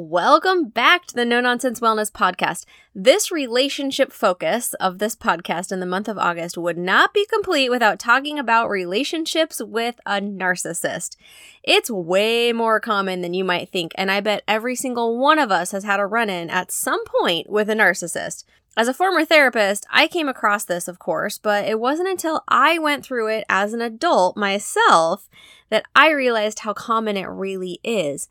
Welcome back to the No Nonsense Wellness Podcast. This relationship focus of this podcast in the month of August would not be complete without talking about relationships with a narcissist. It's way more common than you might think, and I bet every single one of us has had a run in at some point with a narcissist. As a former therapist, I came across this, of course, but it wasn't until I went through it as an adult myself that I realized how common it really is.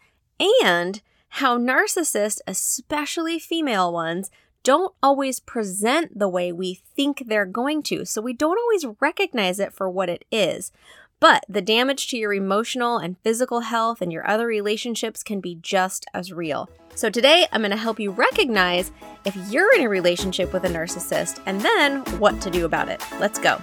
And how narcissists, especially female ones, don't always present the way we think they're going to. So we don't always recognize it for what it is. But the damage to your emotional and physical health and your other relationships can be just as real. So today, I'm going to help you recognize if you're in a relationship with a narcissist and then what to do about it. Let's go.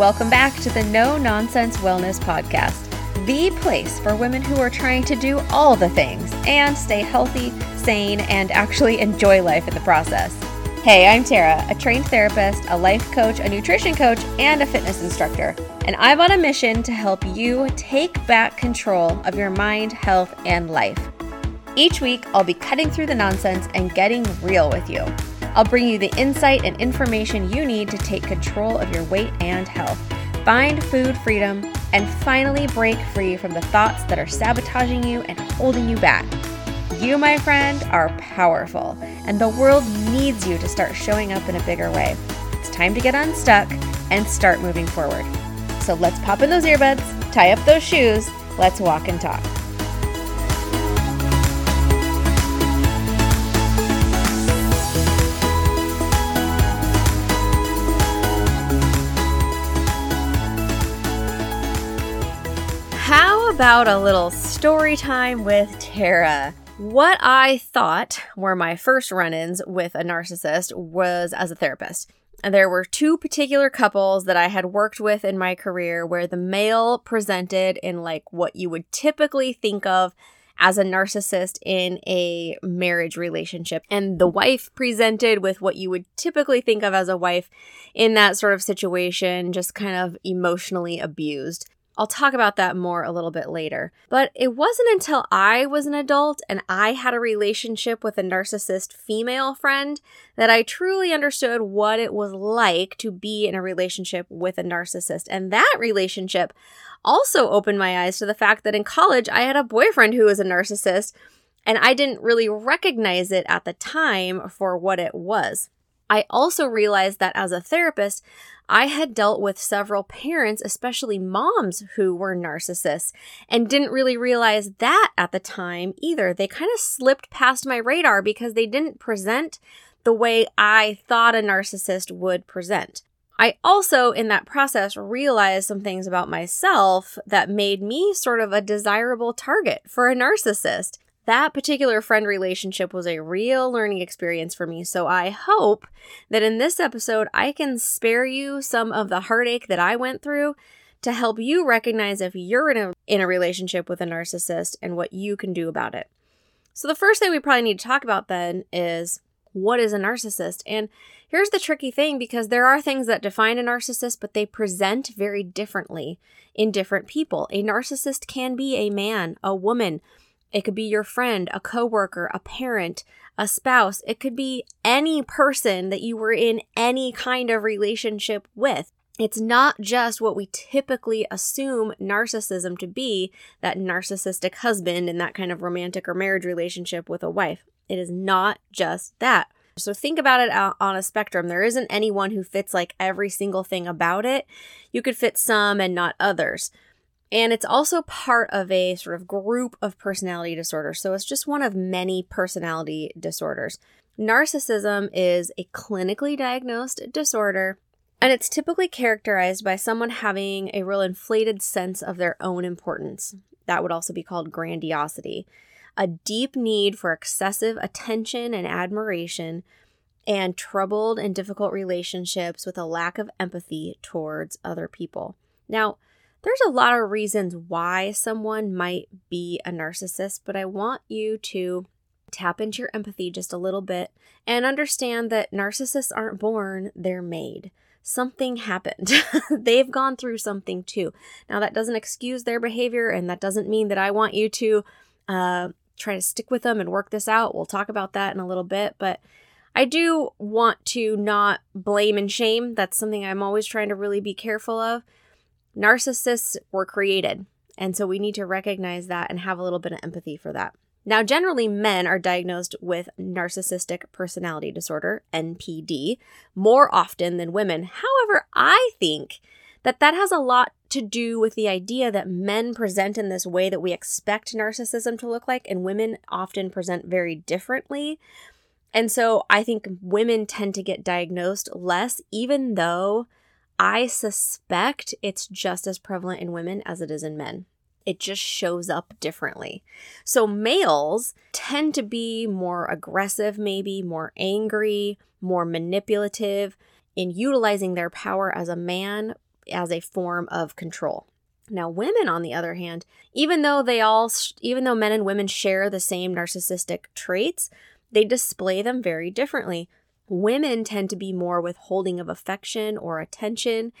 Welcome back to the No Nonsense Wellness Podcast, the place for women who are trying to do all the things and stay healthy, sane, and actually enjoy life in the process. Hey, I'm Tara, a trained therapist, a life coach, a nutrition coach, and a fitness instructor. And I'm on a mission to help you take back control of your mind, health, and life. Each week, I'll be cutting through the nonsense and getting real with you. I'll bring you the insight and information you need to take control of your weight and health, find food freedom, and finally break free from the thoughts that are sabotaging you and holding you back. You, my friend, are powerful, and the world needs you to start showing up in a bigger way. It's time to get unstuck and start moving forward. So let's pop in those earbuds, tie up those shoes, let's walk and talk. About a little story time with Tara. What I thought were my first run ins with a narcissist was as a therapist. There were two particular couples that I had worked with in my career where the male presented in like what you would typically think of as a narcissist in a marriage relationship. And the wife presented with what you would typically think of as a wife in that sort of situation, just kind of emotionally abused. I'll talk about that more a little bit later. But it wasn't until I was an adult and I had a relationship with a narcissist female friend that I truly understood what it was like to be in a relationship with a narcissist. And that relationship also opened my eyes to the fact that in college I had a boyfriend who was a narcissist and I didn't really recognize it at the time for what it was. I also realized that as a therapist, I had dealt with several parents, especially moms, who were narcissists and didn't really realize that at the time either. They kind of slipped past my radar because they didn't present the way I thought a narcissist would present. I also, in that process, realized some things about myself that made me sort of a desirable target for a narcissist that particular friend relationship was a real learning experience for me. So I hope that in this episode, I can spare you some of the heartache that I went through to help you recognize if you're in a, in a relationship with a narcissist and what you can do about it. So the first thing we probably need to talk about then is what is a narcissist? And here's the tricky thing because there are things that define a narcissist, but they present very differently in different people. A narcissist can be a man, a woman, it could be your friend, a coworker, a parent, a spouse. It could be any person that you were in any kind of relationship with. It's not just what we typically assume narcissism to be that narcissistic husband and that kind of romantic or marriage relationship with a wife. It is not just that. So think about it on a spectrum. There isn't anyone who fits like every single thing about it. You could fit some and not others. And it's also part of a sort of group of personality disorders. So it's just one of many personality disorders. Narcissism is a clinically diagnosed disorder, and it's typically characterized by someone having a real inflated sense of their own importance. That would also be called grandiosity. A deep need for excessive attention and admiration, and troubled and difficult relationships with a lack of empathy towards other people. Now, There's a lot of reasons why someone might be a narcissist, but I want you to tap into your empathy just a little bit and understand that narcissists aren't born, they're made. Something happened. They've gone through something too. Now, that doesn't excuse their behavior, and that doesn't mean that I want you to uh, try to stick with them and work this out. We'll talk about that in a little bit, but I do want to not blame and shame. That's something I'm always trying to really be careful of. Narcissists were created, and so we need to recognize that and have a little bit of empathy for that. Now, generally, men are diagnosed with narcissistic personality disorder, NPD, more often than women. However, I think that that has a lot to do with the idea that men present in this way that we expect narcissism to look like, and women often present very differently. And so I think women tend to get diagnosed less, even though I suspect it's just as prevalent in women as it is in men it just shows up differently. So males tend to be more aggressive, maybe more angry, more manipulative in utilizing their power as a man as a form of control. Now, women, on the other hand, even though they all, even though men and women share the same narcissistic traits, they display them very differently. Women tend to be more withholding of affection or attention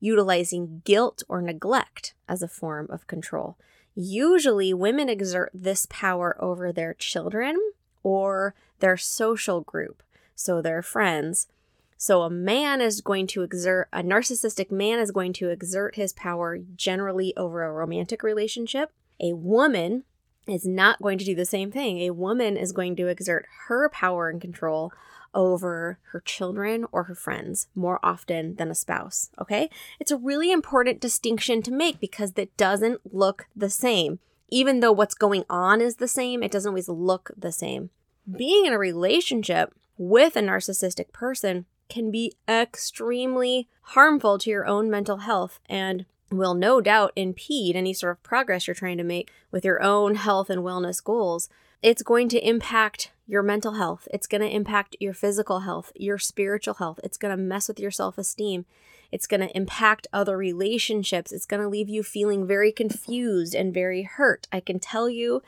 utilizing guilt or neglect as a form of control. Usually, women exert this power over their children or their social group, so their friends. So, a man is going to exert, a narcissistic man is going to exert his power generally over a romantic relationship. A woman is not going to do the same thing. A woman is going to exert her power and control over her children or her friends more often than a spouse. Okay? It's a really important distinction to make because it doesn't look the same. Even though what's going on is the same, it doesn't always look the same. Being in a relationship with a narcissistic person can be extremely harmful to your own mental health and will no doubt impede any sort of progress you're trying to make with your own health and wellness goals. It's going to impact your mental health. It's going to impact your physical health, your spiritual health. It's going to mess with your self esteem. It's going to impact other relationships. It's going to leave you feeling very confused and very hurt. I can tell you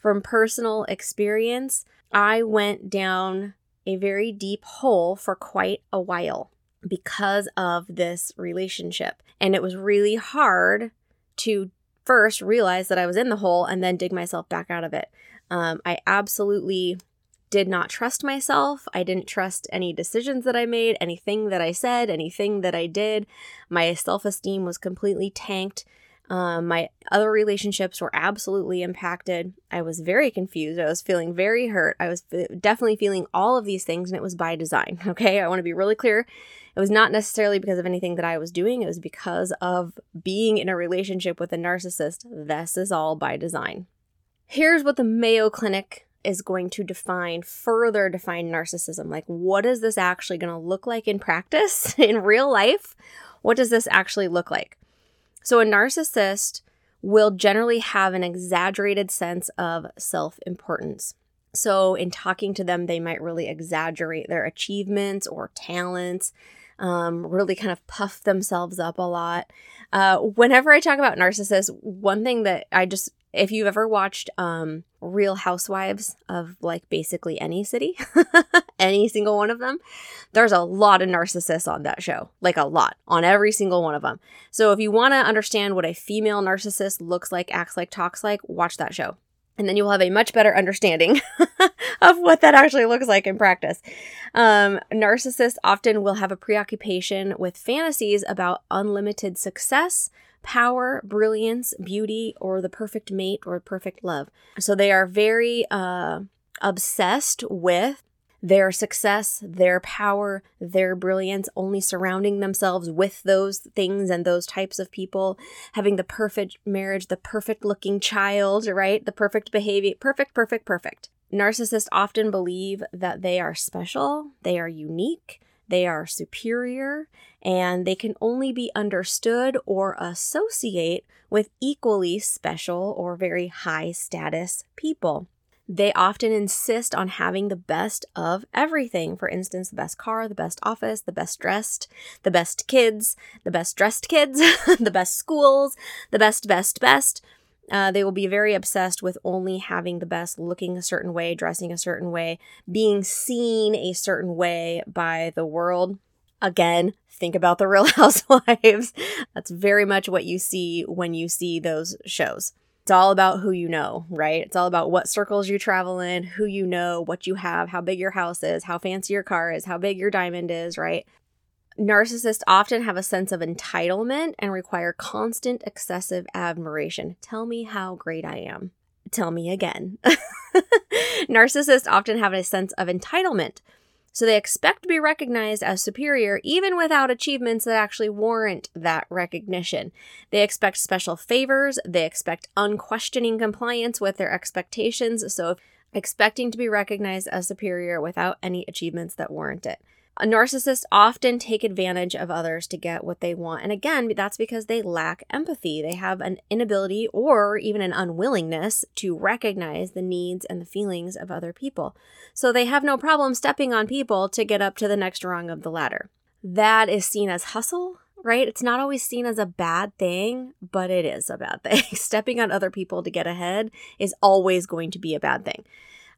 from personal experience, I went down a very deep hole for quite a while because of this relationship. And it was really hard to first realize that I was in the hole and then dig myself back out of it. Um, I absolutely did not trust myself. I didn't trust any decisions that I made, anything that I said, anything that I did. My self esteem was completely tanked. Um, my other relationships were absolutely impacted. I was very confused. I was feeling very hurt. I was f- definitely feeling all of these things, and it was by design. Okay, I want to be really clear. It was not necessarily because of anything that I was doing, it was because of being in a relationship with a narcissist. This is all by design. Here's what the Mayo Clinic is going to define further define narcissism. Like, what is this actually going to look like in practice, in real life? What does this actually look like? So, a narcissist will generally have an exaggerated sense of self importance. So, in talking to them, they might really exaggerate their achievements or talents, um, really kind of puff themselves up a lot. Uh, whenever I talk about narcissists, one thing that I just if you've ever watched um, Real Housewives of like basically any city, any single one of them, there's a lot of narcissists on that show, like a lot on every single one of them. So if you want to understand what a female narcissist looks like, acts like, talks like, watch that show. And then you will have a much better understanding of what that actually looks like in practice. Um, narcissists often will have a preoccupation with fantasies about unlimited success, power, brilliance, beauty, or the perfect mate or perfect love. So they are very uh, obsessed with their success, their power, their brilliance, only surrounding themselves with those things and those types of people, having the perfect marriage, the perfect looking child, right? The perfect behavior, perfect, perfect, perfect. Narcissists often believe that they are special, they are unique, they are superior, and they can only be understood or associate with equally special or very high status people. They often insist on having the best of everything. For instance, the best car, the best office, the best dressed, the best kids, the best dressed kids, the best schools, the best, best, best. Uh, they will be very obsessed with only having the best, looking a certain way, dressing a certain way, being seen a certain way by the world. Again, think about the real housewives. That's very much what you see when you see those shows. It's all about who you know, right? It's all about what circles you travel in, who you know, what you have, how big your house is, how fancy your car is, how big your diamond is, right? Narcissists often have a sense of entitlement and require constant excessive admiration. Tell me how great I am. Tell me again. Narcissists often have a sense of entitlement so they expect to be recognized as superior even without achievements that actually warrant that recognition. They expect special favors, they expect unquestioning compliance with their expectations. So expecting to be recognized as superior without any achievements that warrant it. A narcissist often take advantage of others to get what they want. And again, that's because they lack empathy. They have an inability or even an unwillingness to recognize the needs and the feelings of other people. So they have no problem stepping on people to get up to the next rung of the ladder. That is seen as hustle, right? It's not always seen as a bad thing, but it is a bad thing. Stepping on other people to get ahead is always going to be a bad thing.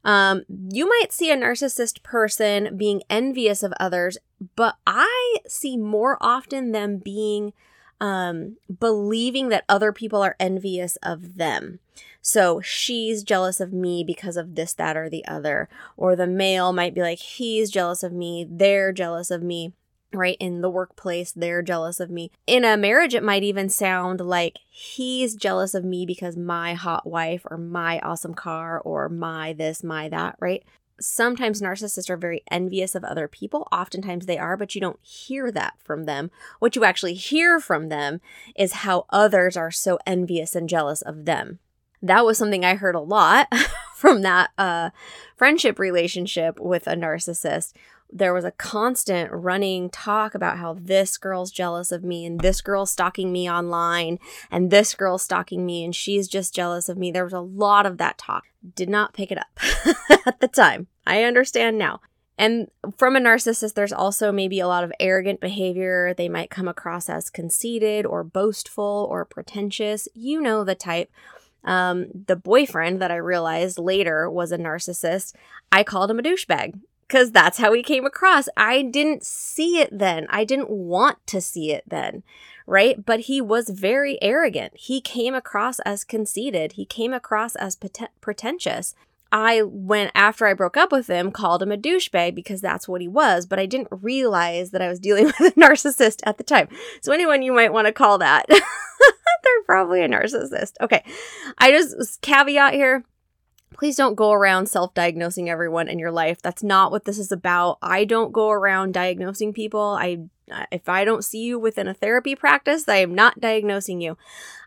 Um, you might see a narcissist person being envious of others, but I see more often them being um, believing that other people are envious of them. So she's jealous of me because of this, that, or the other. Or the male might be like, he's jealous of me, they're jealous of me right? In the workplace, they're jealous of me. In a marriage, it might even sound like he's jealous of me because my hot wife or my awesome car or my this, my that, right? Sometimes narcissists are very envious of other people. Oftentimes they are, but you don't hear that from them. What you actually hear from them is how others are so envious and jealous of them. That was something I heard a lot from that uh, friendship relationship with a narcissist there was a constant running talk about how this girl's jealous of me and this girl's stalking me online and this girl's stalking me and she's just jealous of me. There was a lot of that talk. Did not pick it up at the time. I understand now. And from a narcissist, there's also maybe a lot of arrogant behavior. They might come across as conceited or boastful or pretentious. You know the type. Um, the boyfriend that I realized later was a narcissist, I called him a douchebag because that's how he came across. I didn't see it then. I didn't want to see it then, right? But he was very arrogant. He came across as conceited. He came across as pretentious. I went after I broke up with him, called him a douchebag because that's what he was, but I didn't realize that I was dealing with a narcissist at the time. So, anyone you might want to call that, they're probably a narcissist. Okay. I just caveat here please don't go around self diagnosing everyone in your life. That's not what this is about. I don't go around diagnosing people. I if I don't see you within a therapy practice, I am not diagnosing you.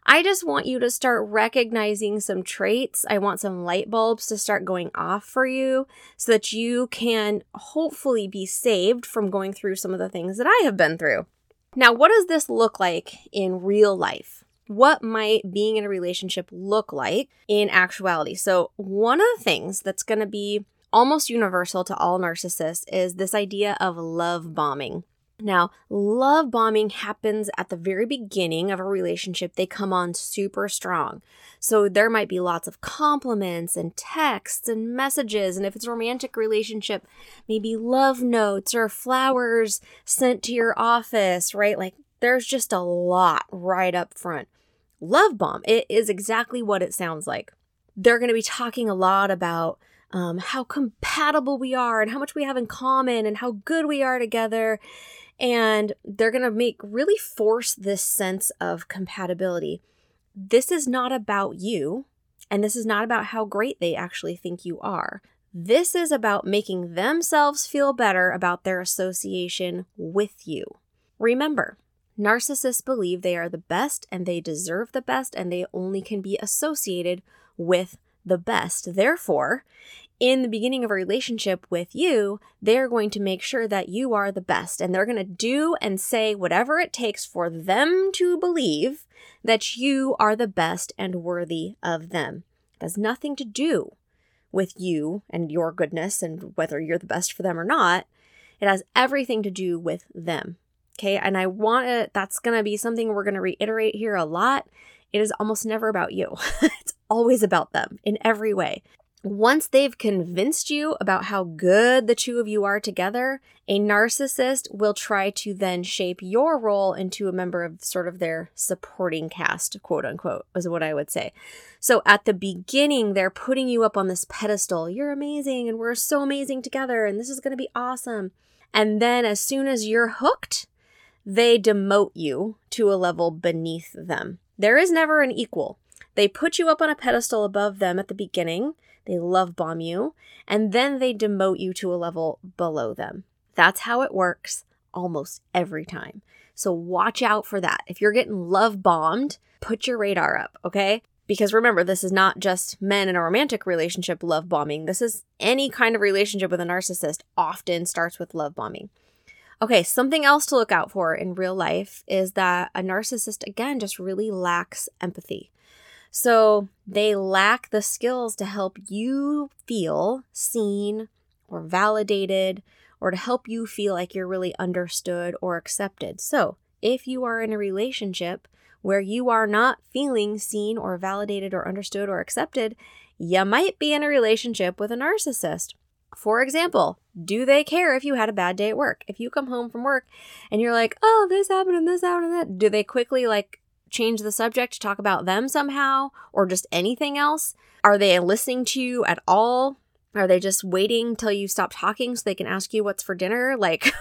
I just want you to start recognizing some traits. I want some light bulbs to start going off for you so that you can hopefully be saved from going through some of the things that I have been through. Now, what does this look like in real life? What might being in a relationship look like in actuality. So, one of the things that's going to be almost universal to all narcissists is this idea of love bombing. Now, love bombing happens at the very beginning of a relationship. They come on super strong. So there might be lots of compliments and texts and messages. And if it's a romantic relationship, maybe love notes or flowers sent to your office, right? Like there's just a lot right up front love bomb. It is exactly what it sounds like. They're going to be talking a lot about um, how compatible we are and how much we have in common and how good we are together. And they're going to make really force this sense of compatibility. This is not about you, and this is not about how great they actually think you are. This is about making themselves feel better about their association with you. Remember, Narcissists believe they are the best and they deserve the best and they only can be associated with the best. Therefore, in the beginning of a relationship with you, they're going to make sure that you are the best and they're going to do and say whatever it takes for them to believe that you are the best and worthy of them. It has nothing to do with you and your goodness and whether you're the best for them or not. It has everything to do with them. Okay. And I want to, that's going to be something we're going to reiterate here a lot. It is almost never about you, it's always about them in every way. Once they've convinced you about how good the two of you are together, a narcissist will try to then shape your role into a member of sort of their supporting cast, quote unquote, is what I would say. So at the beginning, they're putting you up on this pedestal. You're amazing, and we're so amazing together, and this is going to be awesome. And then as soon as you're hooked, they demote you to a level beneath them. There is never an equal. They put you up on a pedestal above them at the beginning they love bomb you, and then they demote you to a level below them. That's how it works almost every time. So watch out for that. If you're getting love bombed, put your radar up, okay? Because remember, this is not just men in a romantic relationship love bombing. This is any kind of relationship with a narcissist often starts with love bombing. Okay, something else to look out for in real life is that a narcissist, again, just really lacks empathy. So they lack the skills to help you feel seen or validated or to help you feel like you're really understood or accepted. So if you are in a relationship where you are not feeling seen or validated or understood or accepted, you might be in a relationship with a narcissist. For example, do they care if you had a bad day at work? If you come home from work and you're like, oh, this happened and this happened and that, do they quickly like change the subject to talk about them somehow or just anything else? Are they listening to you at all? Are they just waiting till you stop talking so they can ask you what's for dinner? Like,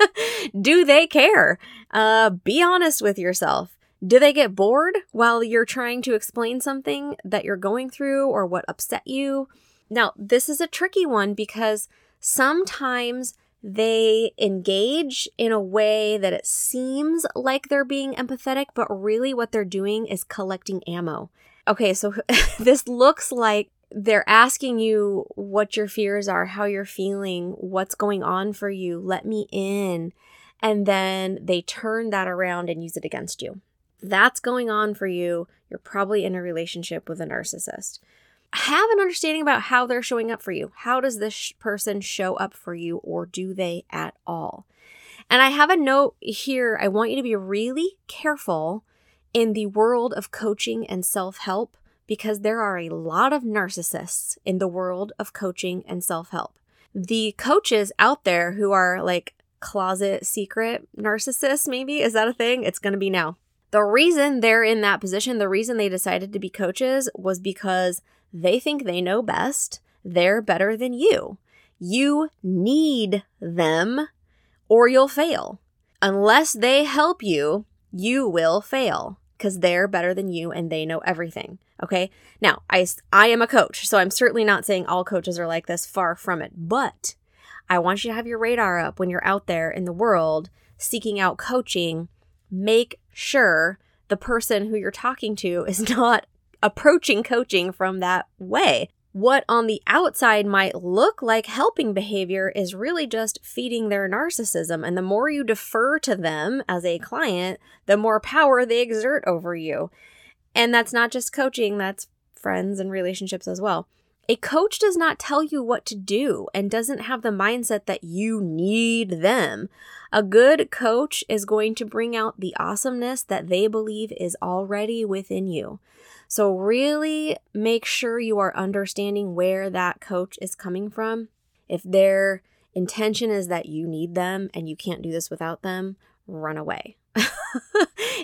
do they care? Uh, be honest with yourself. Do they get bored while you're trying to explain something that you're going through or what upset you? Now, this is a tricky one because sometimes they engage in a way that it seems like they're being empathetic, but really what they're doing is collecting ammo. Okay, so this looks like they're asking you what your fears are, how you're feeling, what's going on for you, let me in. And then they turn that around and use it against you. That's going on for you. You're probably in a relationship with a narcissist have an understanding about how they're showing up for you. How does this sh- person show up for you, or do they at all? And I have a note here. I want you to be really careful in the world of coaching and self help because there are a lot of narcissists in the world of coaching and self help. The coaches out there who are like closet secret narcissists, maybe, is that a thing? It's going to be now. The reason they're in that position, the reason they decided to be coaches was because they think they know best. They're better than you. You need them or you'll fail. Unless they help you, you will fail because they're better than you and they know everything. Okay. Now, I, I am a coach, so I'm certainly not saying all coaches are like this, far from it. But I want you to have your radar up when you're out there in the world seeking out coaching. Make sure the person who you're talking to is not approaching coaching from that way. What on the outside might look like helping behavior is really just feeding their narcissism. And the more you defer to them as a client, the more power they exert over you. And that's not just coaching, that's friends and relationships as well. A coach does not tell you what to do and doesn't have the mindset that you need them. A good coach is going to bring out the awesomeness that they believe is already within you. So, really make sure you are understanding where that coach is coming from. If their intention is that you need them and you can't do this without them, run away.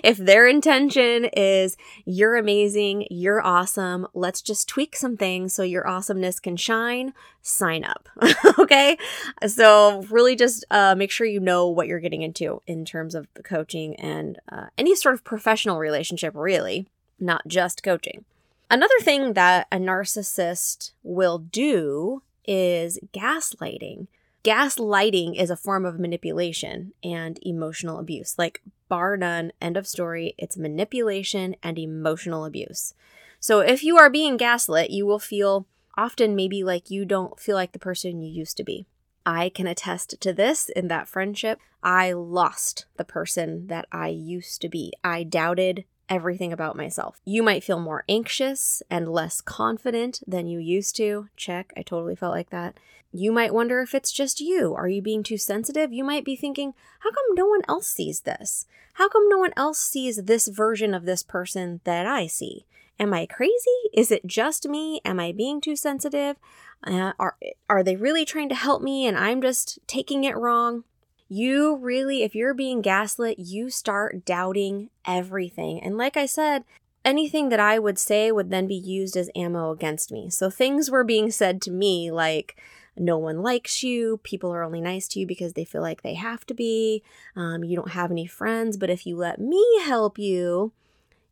if their intention is you're amazing, you're awesome, let's just tweak some things so your awesomeness can shine, sign up. okay? So, really just uh, make sure you know what you're getting into in terms of the coaching and uh, any sort of professional relationship, really not just coaching. Another thing that a narcissist will do is gaslighting. Gaslighting is a form of manipulation and emotional abuse. Like, bar none, end of story. It's manipulation and emotional abuse. So, if you are being gaslit, you will feel often maybe like you don't feel like the person you used to be. I can attest to this in that friendship. I lost the person that I used to be. I doubted everything about myself. You might feel more anxious and less confident than you used to. Check, I totally felt like that. You might wonder if it's just you. Are you being too sensitive? You might be thinking, how come no one else sees this? How come no one else sees this version of this person that I see? Am I crazy? Is it just me? Am I being too sensitive? Uh, are, are they really trying to help me and I'm just taking it wrong? You really, if you're being gaslit, you start doubting everything. And like I said, anything that I would say would then be used as ammo against me. So things were being said to me like, no one likes you. People are only nice to you because they feel like they have to be. Um, you don't have any friends, but if you let me help you,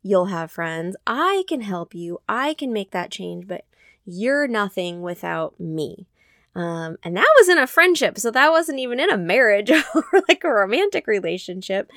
you'll have friends. I can help you. I can make that change, but you're nothing without me. Um, and that was in a friendship. So that wasn't even in a marriage or like a romantic relationship.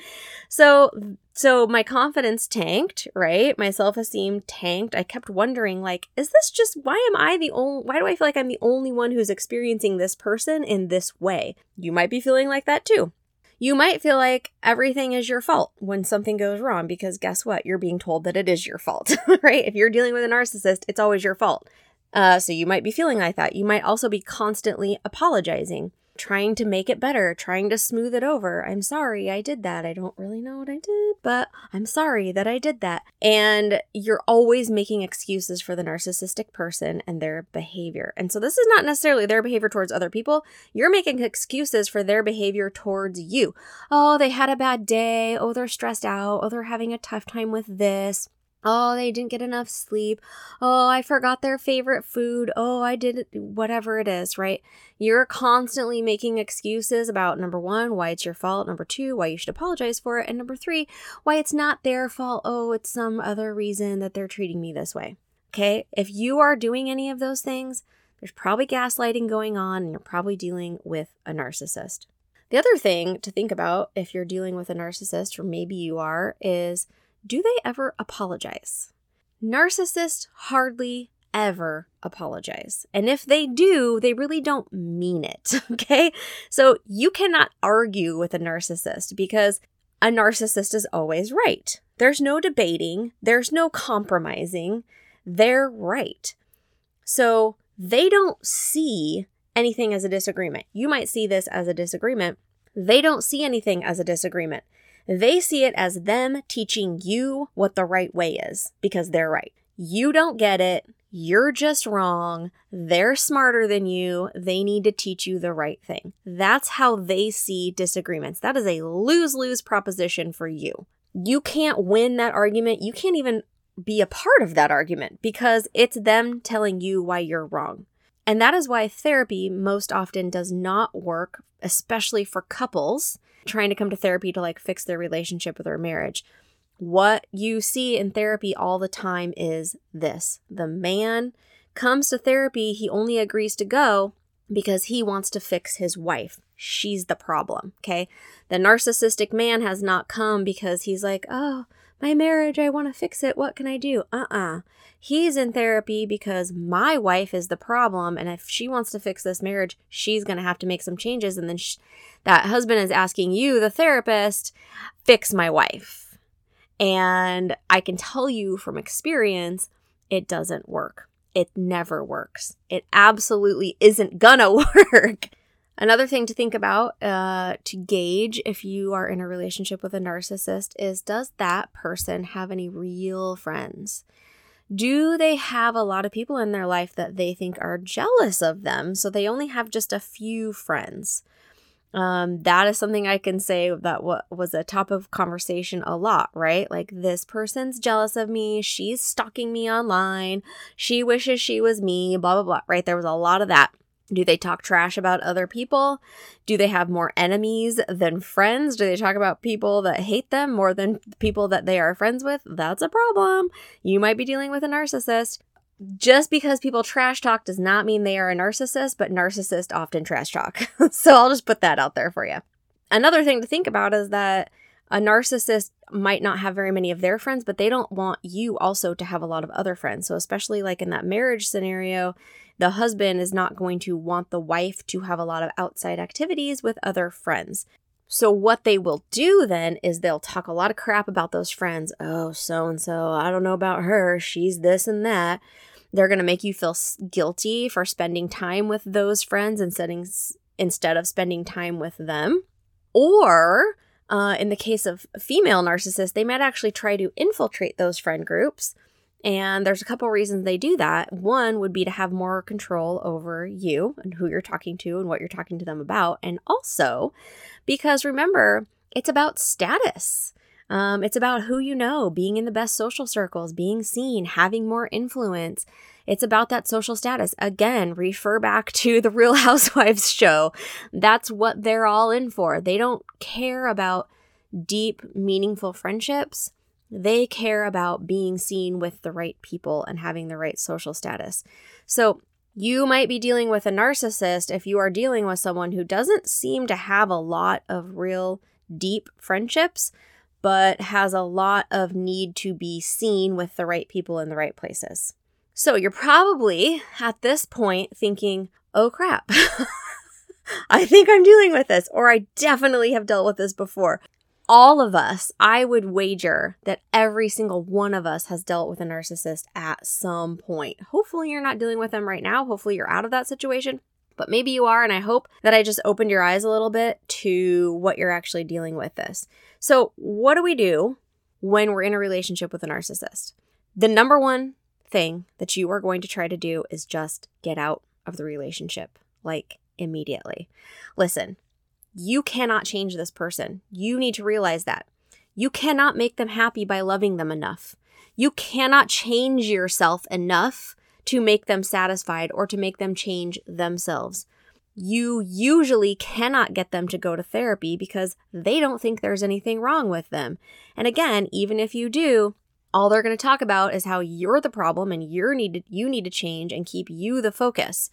So, so my confidence tanked, right? My self esteem tanked. I kept wondering, like, is this just, why am I the only, why do I feel like I'm the only one who's experiencing this person in this way? You might be feeling like that too. You might feel like everything is your fault when something goes wrong because guess what? You're being told that it is your fault, right? If you're dealing with a narcissist, it's always your fault. Uh, so you might be feeling like that. You might also be constantly apologizing, trying to make it better, trying to smooth it over. I'm sorry I did that. I don't really know what I did, but I'm sorry that I did that. And you're always making excuses for the narcissistic person and their behavior. And so this is not necessarily their behavior towards other people. You're making excuses for their behavior towards you. Oh, they had a bad day. Oh, they're stressed out. Oh, they're having a tough time with this. Oh, they didn't get enough sleep. Oh, I forgot their favorite food. Oh, I did whatever it is, right? You're constantly making excuses about number one, why it's your fault. Number two, why you should apologize for it. And number three, why it's not their fault. Oh, it's some other reason that they're treating me this way. Okay. If you are doing any of those things, there's probably gaslighting going on and you're probably dealing with a narcissist. The other thing to think about if you're dealing with a narcissist, or maybe you are, is do they ever apologize? Narcissists hardly ever apologize. And if they do, they really don't mean it. Okay. So you cannot argue with a narcissist because a narcissist is always right. There's no debating, there's no compromising. They're right. So they don't see anything as a disagreement. You might see this as a disagreement. They don't see anything as a disagreement. They see it as them teaching you what the right way is because they're right. You don't get it. You're just wrong. They're smarter than you. They need to teach you the right thing. That's how they see disagreements. That is a lose lose proposition for you. You can't win that argument. You can't even be a part of that argument because it's them telling you why you're wrong. And that is why therapy most often does not work, especially for couples trying to come to therapy to like fix their relationship with their marriage. What you see in therapy all the time is this the man comes to therapy, he only agrees to go because he wants to fix his wife. She's the problem, okay? The narcissistic man has not come because he's like, oh, my marriage, I want to fix it. What can I do? Uh uh-uh. uh He's in therapy because my wife is the problem. And if she wants to fix this marriage, she's going to have to make some changes. And then that husband is asking you, the therapist, fix my wife. And I can tell you from experience, it doesn't work. It never works. It absolutely isn't gonna work. Another thing to think about uh, to gauge if you are in a relationship with a narcissist is does that person have any real friends? Do they have a lot of people in their life that they think are jealous of them? So they only have just a few friends. Um, that is something I can say that w- was a top of conversation a lot, right? Like, this person's jealous of me. She's stalking me online. She wishes she was me, blah, blah, blah, right? There was a lot of that. Do they talk trash about other people? Do they have more enemies than friends? Do they talk about people that hate them more than people that they are friends with? That's a problem. You might be dealing with a narcissist. Just because people trash talk does not mean they are a narcissist, but narcissists often trash talk. so I'll just put that out there for you. Another thing to think about is that a narcissist might not have very many of their friends, but they don't want you also to have a lot of other friends. So, especially like in that marriage scenario, the husband is not going to want the wife to have a lot of outside activities with other friends. So, what they will do then is they'll talk a lot of crap about those friends. Oh, so and so, I don't know about her. She's this and that. They're going to make you feel guilty for spending time with those friends instead, of spending time with them. Or, uh, in the case of female narcissists, they might actually try to infiltrate those friend groups and there's a couple reasons they do that. One would be to have more control over you and who you're talking to and what you're talking to them about. And also because remember, it's about status. Um, it's about who you know, being in the best social circles, being seen, having more influence. It's about that social status. Again, refer back to the Real Housewives show. That's what they're all in for. They don't care about deep, meaningful friendships. They care about being seen with the right people and having the right social status. So, you might be dealing with a narcissist if you are dealing with someone who doesn't seem to have a lot of real deep friendships, but has a lot of need to be seen with the right people in the right places. So you're probably at this point thinking, oh crap. I think I'm dealing with this, or I definitely have dealt with this before all of us, I would wager that every single one of us has dealt with a narcissist at some point. Hopefully, you're not dealing with them right now. Hopefully, you're out of that situation. But maybe you are, and I hope that I just opened your eyes a little bit to what you're actually dealing with this. So, what do we do when we're in a relationship with a narcissist? The number one thing that you are going to try to do is just get out of the relationship, like immediately. Listen, you cannot change this person. You need to realize that. You cannot make them happy by loving them enough. You cannot change yourself enough to make them satisfied or to make them change themselves. You usually cannot get them to go to therapy because they don't think there's anything wrong with them. And again, even if you do, all they're going to talk about is how you're the problem and you need you need to change and keep you the focus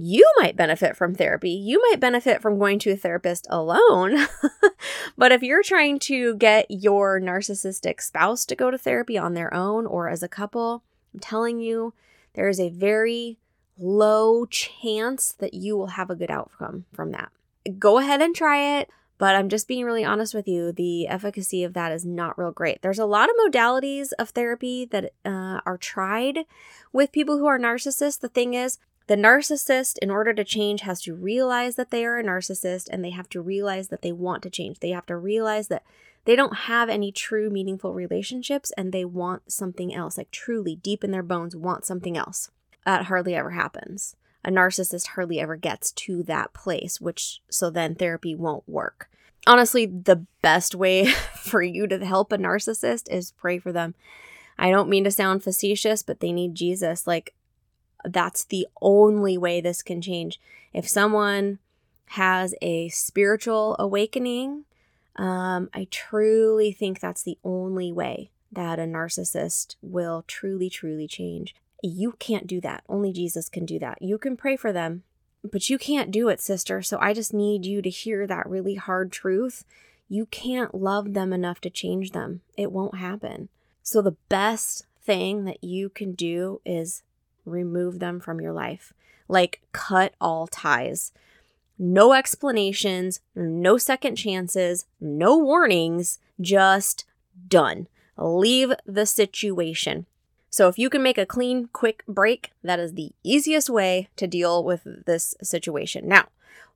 you might benefit from therapy. You might benefit from going to a therapist alone. but if you're trying to get your narcissistic spouse to go to therapy on their own or as a couple, I'm telling you, there is a very low chance that you will have a good outcome from that. Go ahead and try it. But I'm just being really honest with you. The efficacy of that is not real great. There's a lot of modalities of therapy that uh, are tried with people who are narcissists. The thing is, the narcissist, in order to change, has to realize that they are a narcissist and they have to realize that they want to change. They have to realize that they don't have any true meaningful relationships and they want something else, like truly deep in their bones, want something else. That hardly ever happens. A narcissist hardly ever gets to that place, which so then therapy won't work. Honestly, the best way for you to help a narcissist is pray for them. I don't mean to sound facetious, but they need Jesus. Like, that's the only way this can change. If someone has a spiritual awakening, um, I truly think that's the only way that a narcissist will truly, truly change. You can't do that. Only Jesus can do that. You can pray for them, but you can't do it, sister. So I just need you to hear that really hard truth. You can't love them enough to change them, it won't happen. So the best thing that you can do is remove them from your life. Like, cut all ties. No explanations, no second chances, no warnings, just done. Leave the situation. So, if you can make a clean, quick break, that is the easiest way to deal with this situation. Now,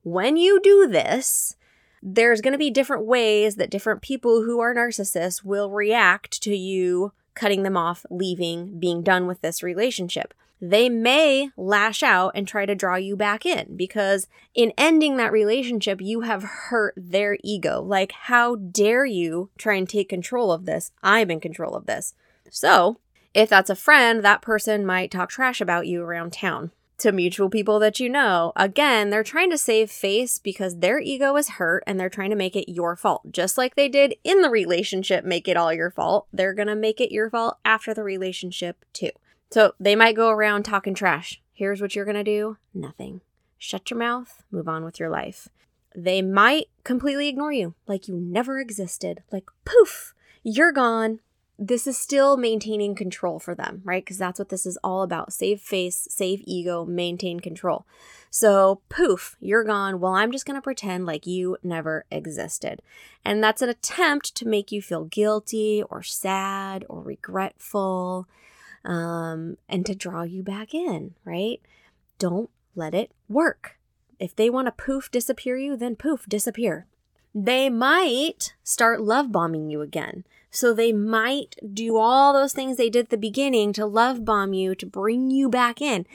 when you do this, there's going to be different ways that different people who are narcissists will react to you cutting them off, leaving, being done with this relationship they may lash out and try to draw you back in because in ending that relationship, you have hurt their ego. Like, how dare you try and take control of this? I'm in control of this. So, if that's a friend, that person might talk trash about you around town to mutual people that you know. Again, they're trying to save face because their ego is hurt and they're trying to make it your fault. Just like they did in the relationship, make it all your fault. They're going to make it your fault after the relationship, too. So they might go around talking trash. Here's what you're going to do nothing. Shut your mouth, move on with your life. They might completely ignore you, like you never existed. Like, poof, you're gone. This is still maintaining control for them, right? Because that's what this is all about save face, save ego, maintain control. So, poof, you're gone. Well, I'm just going to pretend like you never existed. And that's an attempt to make you feel guilty or sad or regretful um, and to draw you back in, right? Don't let it work. If they want to poof disappear you, then poof disappear. They might start love bombing you again. So they might do all those things they did at the beginning to love bomb you, to bring you back in.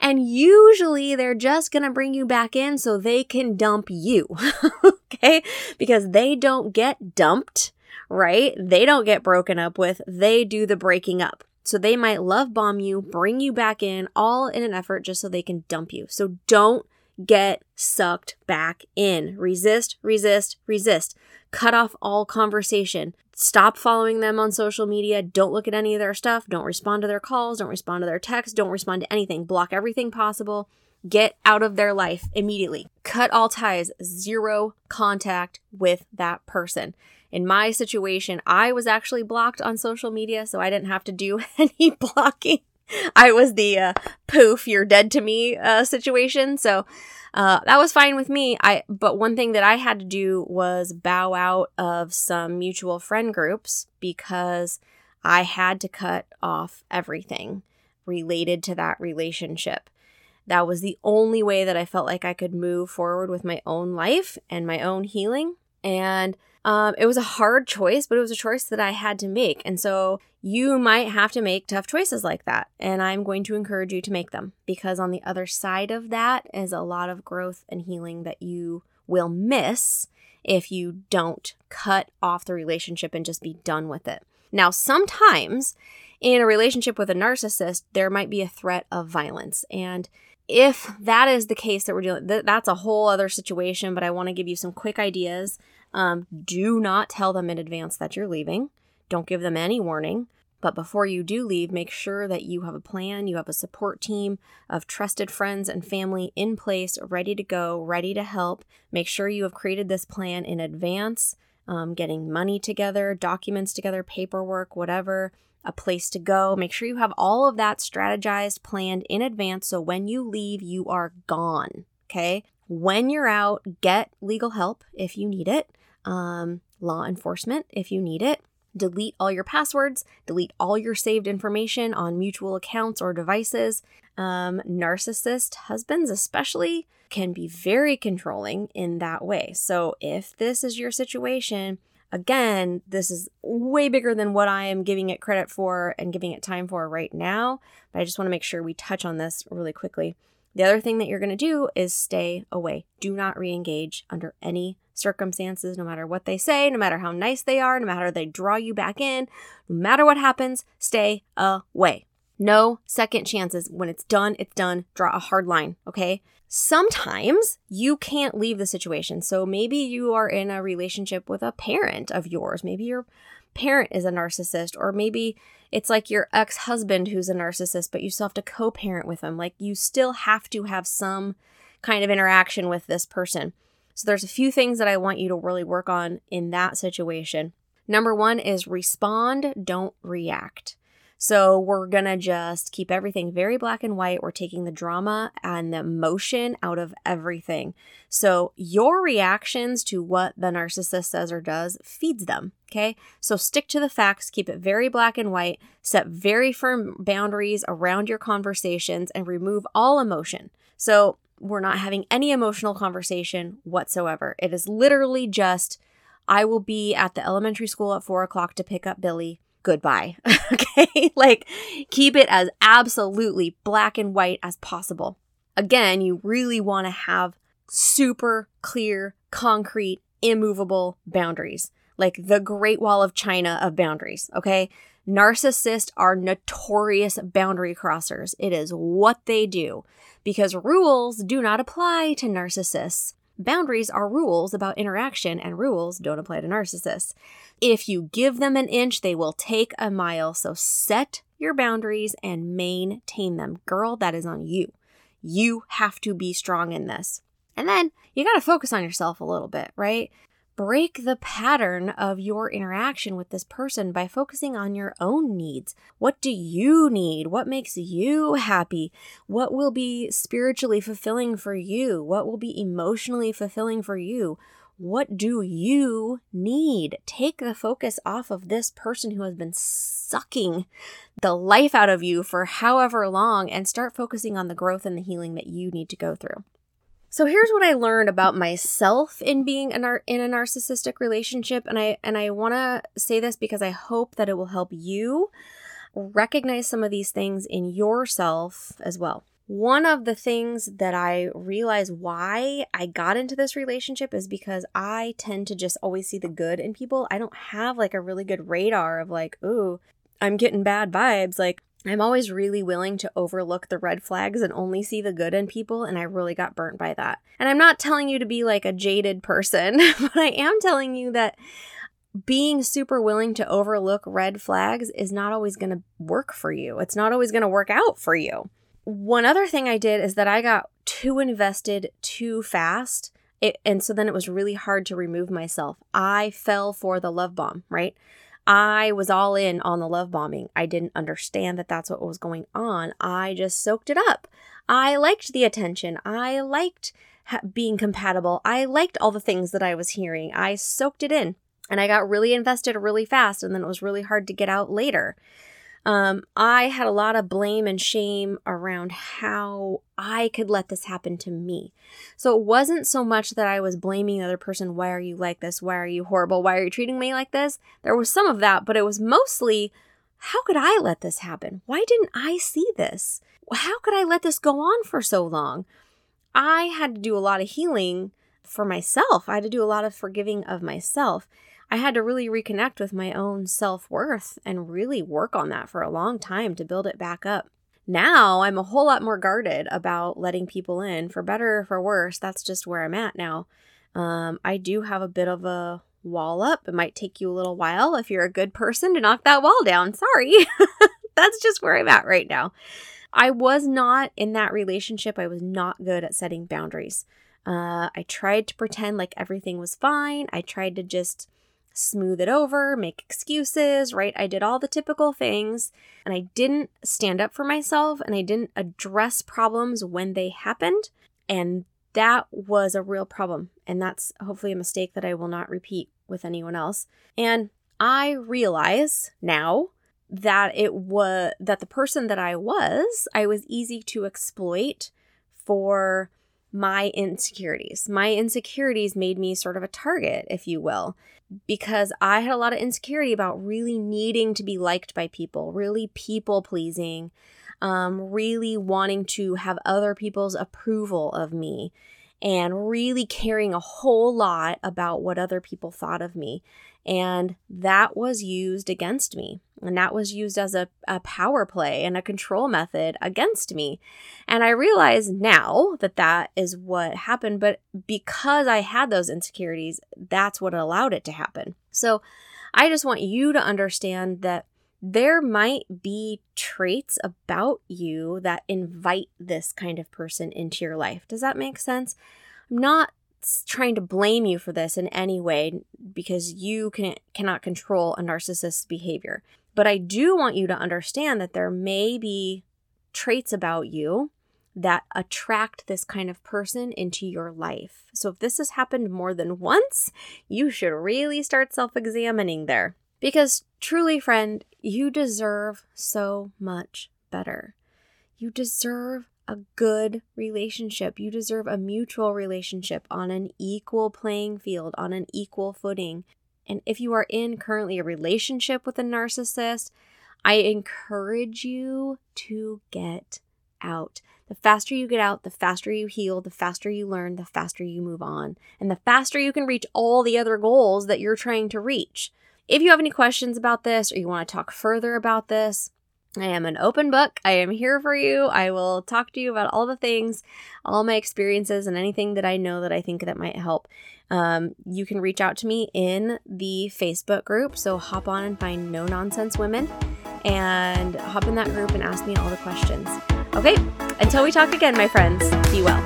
And usually they're just going to bring you back in so they can dump you. okay? Because they don't get dumped, right? They don't get broken up with. They do the breaking up. So they might love bomb you, bring you back in, all in an effort just so they can dump you. So don't get sucked back in. Resist, resist, resist. Cut off all conversation. Stop following them on social media. Don't look at any of their stuff. Don't respond to their calls. Don't respond to their texts. Don't respond to anything. Block everything possible. Get out of their life immediately. Cut all ties. Zero contact with that person. In my situation, I was actually blocked on social media, so I didn't have to do any blocking. I was the uh, poof, you're dead to me uh, situation. So uh, that was fine with me. I but one thing that I had to do was bow out of some mutual friend groups because I had to cut off everything related to that relationship. That was the only way that I felt like I could move forward with my own life and my own healing. And um, it was a hard choice, but it was a choice that I had to make. And so you might have to make tough choices like that. And I'm going to encourage you to make them because on the other side of that is a lot of growth and healing that you will miss if you don't cut off the relationship and just be done with it. Now, sometimes in a relationship with a narcissist, there might be a threat of violence. And if that is the case that we're dealing, th- that's a whole other situation. But I want to give you some quick ideas um, do not tell them in advance that you're leaving. Don't give them any warning. But before you do leave, make sure that you have a plan, you have a support team of trusted friends and family in place, ready to go, ready to help. Make sure you have created this plan in advance, um, getting money together, documents together, paperwork, whatever, a place to go. Make sure you have all of that strategized, planned in advance so when you leave, you are gone. Okay. When you're out, get legal help if you need it um, law enforcement if you need it. Delete all your passwords, delete all your saved information on mutual accounts or devices. Um, narcissist husbands, especially, can be very controlling in that way. So, if this is your situation, again, this is way bigger than what I am giving it credit for and giving it time for right now. But I just want to make sure we touch on this really quickly. The other thing that you're going to do is stay away. Do not re engage under any circumstances, no matter what they say, no matter how nice they are, no matter they draw you back in, no matter what happens, stay away. No second chances. When it's done, it's done. Draw a hard line, okay? Sometimes you can't leave the situation. So maybe you are in a relationship with a parent of yours. Maybe your parent is a narcissist, or maybe it's like your ex husband who's a narcissist, but you still have to co parent with them. Like you still have to have some kind of interaction with this person. So there's a few things that I want you to really work on in that situation. Number one is respond, don't react. So we're going to just keep everything very black and white. We're taking the drama and the emotion out of everything. So your reactions to what the narcissist says or does feeds them. Okay. So stick to the facts, keep it very black and white, set very firm boundaries around your conversations, and remove all emotion. So we're not having any emotional conversation whatsoever. It is literally just, I will be at the elementary school at four o'clock to pick up Billy goodbye. okay? like keep it as absolutely black and white as possible. Again, you really want to have super clear, concrete, immovable boundaries, like the Great Wall of China of boundaries, okay? Narcissists are notorious boundary crossers. It is what they do because rules do not apply to narcissists. Boundaries are rules about interaction, and rules don't apply to narcissists. If you give them an inch, they will take a mile. So set your boundaries and maintain them. Girl, that is on you. You have to be strong in this. And then you got to focus on yourself a little bit, right? Break the pattern of your interaction with this person by focusing on your own needs. What do you need? What makes you happy? What will be spiritually fulfilling for you? What will be emotionally fulfilling for you? What do you need? Take the focus off of this person who has been sucking the life out of you for however long and start focusing on the growth and the healing that you need to go through. So here's what I learned about myself in being a nar- in a narcissistic relationship and I and I want to say this because I hope that it will help you recognize some of these things in yourself as well. One of the things that I realize why I got into this relationship is because I tend to just always see the good in people. I don't have like a really good radar of like, ooh, I'm getting bad vibes. Like, I'm always really willing to overlook the red flags and only see the good in people, and I really got burnt by that. And I'm not telling you to be like a jaded person, but I am telling you that being super willing to overlook red flags is not always going to work for you. It's not always going to work out for you. One other thing I did is that I got too invested too fast. It, and so then it was really hard to remove myself. I fell for the love bomb, right? I was all in on the love bombing. I didn't understand that that's what was going on. I just soaked it up. I liked the attention. I liked ha- being compatible. I liked all the things that I was hearing. I soaked it in and I got really invested really fast, and then it was really hard to get out later. Um, I had a lot of blame and shame around how I could let this happen to me. So it wasn't so much that I was blaming the other person, why are you like this? Why are you horrible? Why are you treating me like this? There was some of that, but it was mostly, how could I let this happen? Why didn't I see this? How could I let this go on for so long? I had to do a lot of healing for myself. I had to do a lot of forgiving of myself. I had to really reconnect with my own self worth and really work on that for a long time to build it back up. Now I'm a whole lot more guarded about letting people in, for better or for worse. That's just where I'm at now. Um, I do have a bit of a wall up. It might take you a little while if you're a good person to knock that wall down. Sorry. That's just where I'm at right now. I was not in that relationship. I was not good at setting boundaries. Uh, I tried to pretend like everything was fine. I tried to just smooth it over, make excuses, right? I did all the typical things and I didn't stand up for myself and I didn't address problems when they happened. And that was a real problem. And that's hopefully a mistake that I will not repeat with anyone else. And I realize now that it was that the person that I was, I was easy to exploit for my insecurities. My insecurities made me sort of a target, if you will, because I had a lot of insecurity about really needing to be liked by people, really people pleasing, um, really wanting to have other people's approval of me, and really caring a whole lot about what other people thought of me. And that was used against me. And that was used as a, a power play and a control method against me. And I realize now that that is what happened. But because I had those insecurities, that's what allowed it to happen. So I just want you to understand that there might be traits about you that invite this kind of person into your life. Does that make sense? I'm not trying to blame you for this in any way because you can cannot control a narcissist's behavior. But I do want you to understand that there may be traits about you that attract this kind of person into your life. So if this has happened more than once, you should really start self-examining there. Because truly, friend, you deserve so much better. You deserve a good relationship. You deserve a mutual relationship on an equal playing field, on an equal footing. And if you are in currently a relationship with a narcissist, I encourage you to get out. The faster you get out, the faster you heal, the faster you learn, the faster you move on, and the faster you can reach all the other goals that you're trying to reach. If you have any questions about this or you want to talk further about this, I am an open book. I am here for you. I will talk to you about all the things, all my experiences, and anything that I know that I think that might help. Um, you can reach out to me in the Facebook group. So hop on and find No Nonsense Women and hop in that group and ask me all the questions. Okay, until we talk again, my friends, be well.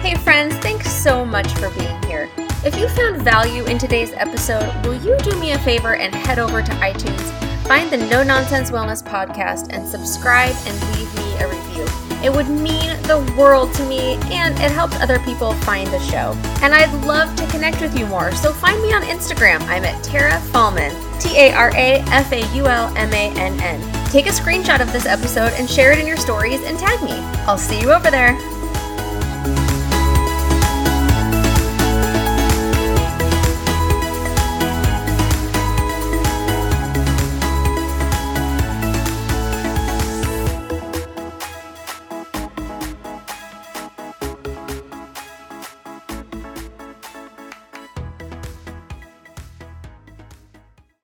Hey, friends, thanks so much for being here. If you found value in today's episode, will you do me a favor and head over to iTunes, find the No Nonsense Wellness podcast, and subscribe and leave me a review? It would mean the world to me and it helps other people find the show. And I'd love to connect with you more, so find me on Instagram. I'm at Tara Faulmann, T A R A F A U L M A N N. Take a screenshot of this episode and share it in your stories and tag me. I'll see you over there.